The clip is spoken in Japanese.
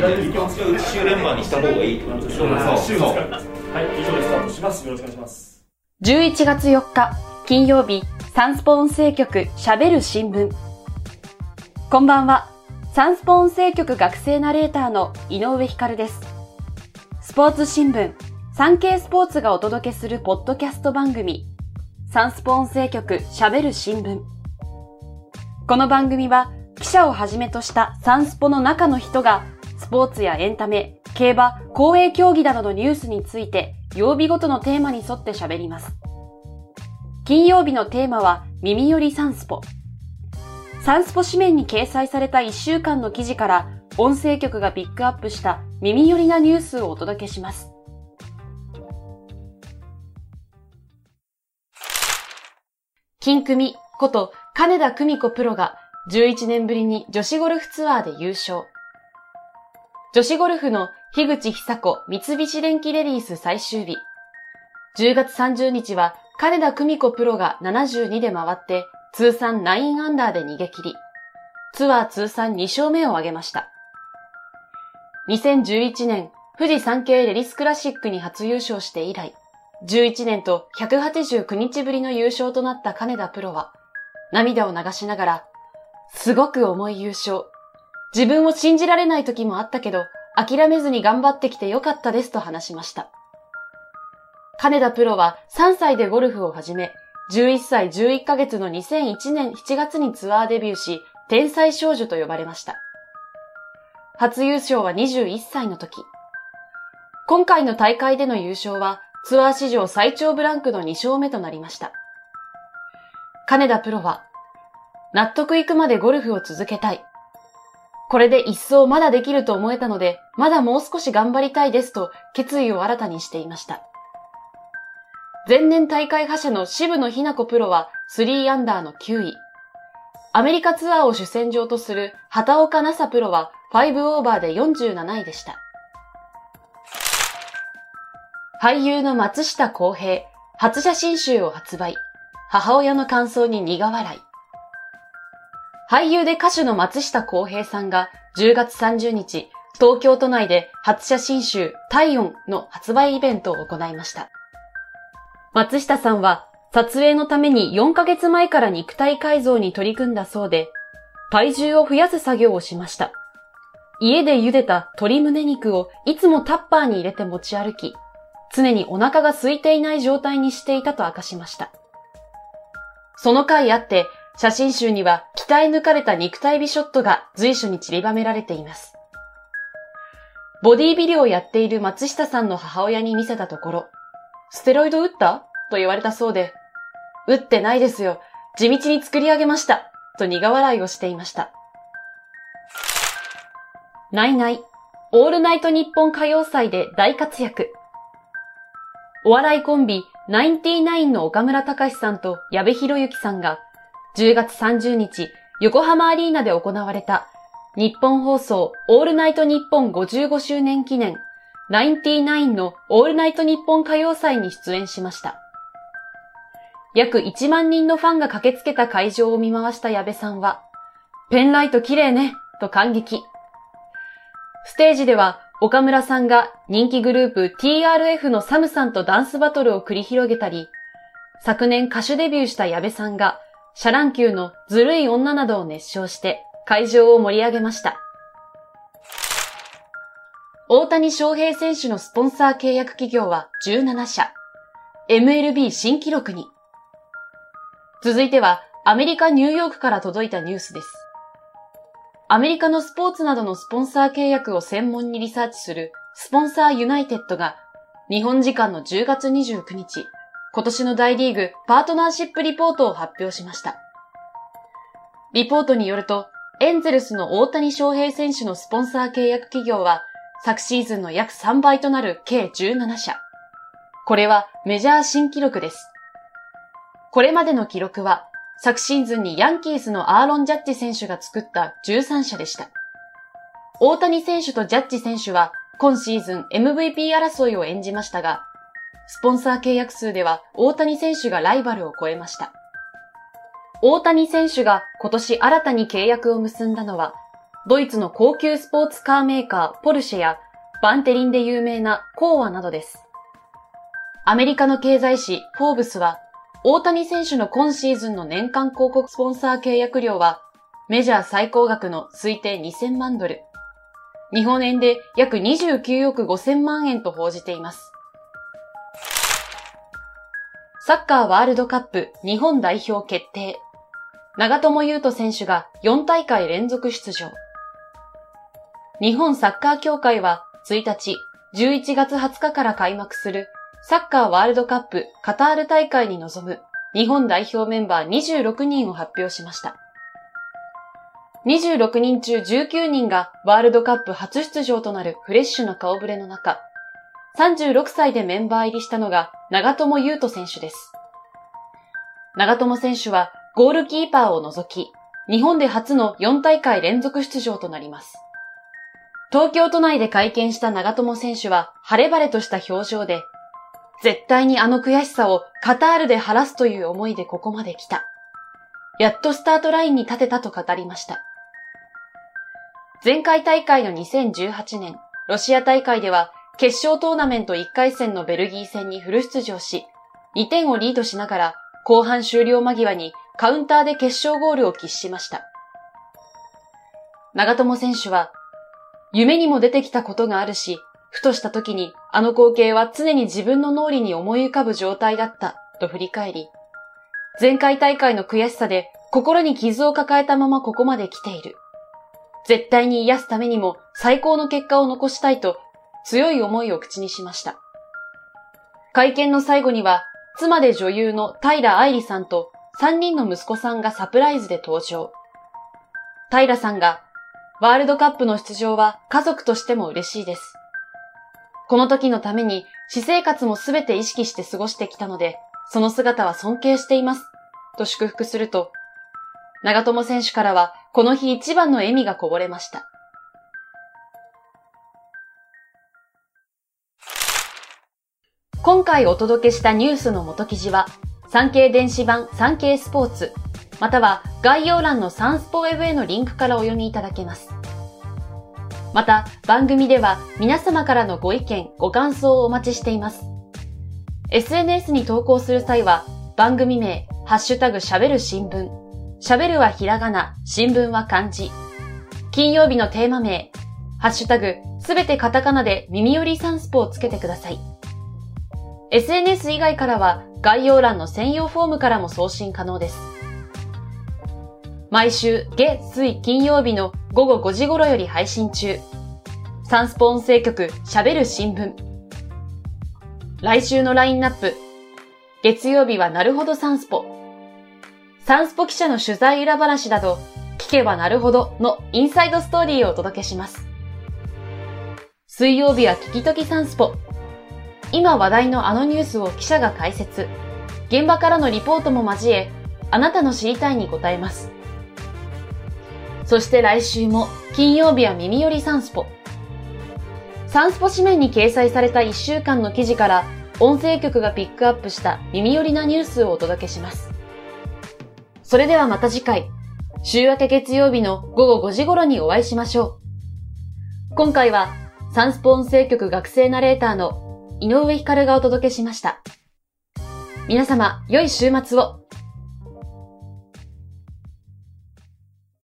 一周連番にした方がいいってことでしょそうはい、以上でスタートします。よろしくお願いします。11月4日金曜日サンスポ音声局喋る新聞こんばんはサンスポ音声局学生ナレーターの井上光ですスポーツ新聞産経スポーツがお届けするポッドキャスト番組サンスポ音声局喋る新聞この番組は記者をはじめとしたサンスポの中の人がスポーツやエンタメ、競馬、公営競技などのニュースについて曜日ごとのテーマに沿って喋ります。金曜日のテーマは耳寄りサンスポ。サンスポ紙面に掲載された1週間の記事から音声局がピックアップした耳寄りなニュースをお届けします。金組こと金田久美子プロが11年ぶりに女子ゴルフツアーで優勝。女子ゴルフの樋口久子三菱電機レディース最終日。10月30日は金田久美子プロが72で回って通算9アンダーで逃げ切り、ツアー通算2勝目を挙げました。2011年、富士山系レディスクラシックに初優勝して以来、11年と189日ぶりの優勝となった金田プロは、涙を流しながら、すごく重い優勝。自分を信じられない時もあったけど、諦めずに頑張ってきてよかったですと話しました。金田プロは3歳でゴルフを始め、11歳11ヶ月の2001年7月にツアーデビューし、天才少女と呼ばれました。初優勝は21歳の時。今回の大会での優勝はツアー史上最長ブランクの2勝目となりました。金田プロは、納得いくまでゴルフを続けたい。これで一層まだできると思えたので、まだもう少し頑張りたいですと決意を新たにしていました。前年大会覇者の渋野日向子プロは3アンダーの9位。アメリカツアーを主戦場とする畑岡奈紗プロは5オーバーで47位でした。俳優の松下洸平、初写真集を発売。母親の感想に苦笑い。俳優で歌手の松下洸平さんが10月30日、東京都内で初写真集体温の発売イベントを行いました。松下さんは撮影のために4ヶ月前から肉体改造に取り組んだそうで、体重を増やす作業をしました。家で茹でた鶏胸肉をいつもタッパーに入れて持ち歩き、常にお腹が空いていない状態にしていたと明かしました。その回あって、写真集には鍛え抜かれた肉体美ショットが随所に散りばめられています。ボディビルをやっている松下さんの母親に見せたところ、ステロイド打った？と言われたそうで、打ってないですよ。地道に作り上げました。と苦笑いをしていました。ないない。オールナイト日本歌謡祭で大活躍。お笑いコンビ、ナインティナインの岡村隆史さんと矢部博之さんが、10月30日、横浜アリーナで行われた、日本放送オールナイト日本55周年記念、ナインティナインのオールナイト日本歌謡祭に出演しました。約1万人のファンが駆けつけた会場を見回した矢部さんは、ペンライト綺麗ね、と感激。ステージでは、岡村さんが人気グループ TRF のサムさんとダンスバトルを繰り広げたり、昨年歌手デビューした矢部さんが、シャ乱Q のずるい女などを熱唱して、会場を盛り上げました。大谷翔平選手のスポンサー契約企業は17社。MLB 新記録に。続いては、アメリカ・ニューヨークから届いたニュースです。アメリカのスポーツなどのスポンサー契約を専門にリサーチするスポンサーユナイテッドが日本時間の10月29日、今年の大リーグパートナーシップリポートを発表しました。リポートによると、エンゼルスの大谷翔平選手のスポンサー契約企業は昨シーズンの約3倍となる計17社。これはメジャー新記録です。これまでの記録は昨シーズンにヤンキースのアーロン・ジャッジ選手が作った13社でした。大谷選手とジャッジ選手は今シーズン MVP 争いを演じましたが、スポンサー契約数では大谷選手がライバルを超えました。大谷選手が今年新たに契約を結んだのは、ドイツの高級スポーツカーメーカーポルシェやバンテリンで有名なコーアなどです。アメリカの経済誌フォーブスは大谷選手の今シーズンの年間広告スポンサー契約料はメジャー最高額の推定2000万ドル。日本円で約29億5000万円と報じています。サッカーワールドカップ日本代表決定。長友佑都選手が4大会連続出場。日本サッカー協会は1日、11月20日から開幕するサッカーワールドカップカタール大会に臨む日本代表メンバー26人を発表しました。26人中19人がワールドカップ初出場となるフレッシュな顔ぶれの中、36歳でメンバー入りしたのが長友佑都選手です。長友選手はゴールキーパーを除き、日本で初の4大会連続出場となります。東京都内で会見した長友選手は晴れ晴れとした表情で、絶対にあの悔しさをカタールで晴らすという思いでここまで来た。やっとスタートラインに立てたと語りました。前回大会の2018年、ロシア大会では決勝トーナメント1回戦のベルギー戦にフル出場し、2点をリードしながら後半終了間際にカウンターで決勝ゴールを喫しました。長友選手は、夢にも出てきたことがあるし、ふとした時にあの光景は常に自分の脳裏に思い浮かぶ状態だったと振り返り、前回大会の悔しさで心に傷を抱えたままここまで来ている。絶対に癒すためにも最高の結果を残したいと強い思いを口にしました。会見の最後には、妻で女優の平愛理さんと3人の息子さんがサプライズで登場。平さんが、ワールドカップの出場は家族としても嬉しいです。この時のために私生活もすべて意識して過ごしてきたので、その姿は尊敬しています。と祝福すると、長友選手からはこの日一番の笑みがこぼれました。今回お届けしたニュースの元記事は、産経電子版産経スポーツ、または概要欄のサンスポウェブへのリンクからお読みいただけます。また、番組では皆様からのご意見、ご感想をお待ちしています。SNS に投稿する際は、番組名、ハッシュタグ喋る新聞、喋るはひらがな、新聞は漢字。金曜日のテーマ名、ハッシュタグ、すべてカタカナで耳よりサンスポをつけてください。SNS 以外からは概要欄の専用フォームからも送信可能です。毎週月、水、金曜日の午後5時頃より配信中。サンスポ音声局喋る新聞。来週のラインナップ。月曜日はなるほどサンスポ。サンスポ記者の取材裏話など、聞けばなるほどのインサイドストーリーをお届けします。水曜日は聞きときサンスポ。今話題のあのニュースを記者が解説。現場からのリポートも交え、あなたの知りたいに答えます。そして来週も金曜日は耳よりサンスポ。サンスポ紙面に掲載された1週間の記事から音声局がピックアップした耳寄りなニュースをお届けします。それではまた次回、週明け月曜日の午後5時頃にお会いしましょう。今回は、サンスポ音声局学生ナレーターの井上光がお届けしました。皆様、良い週末を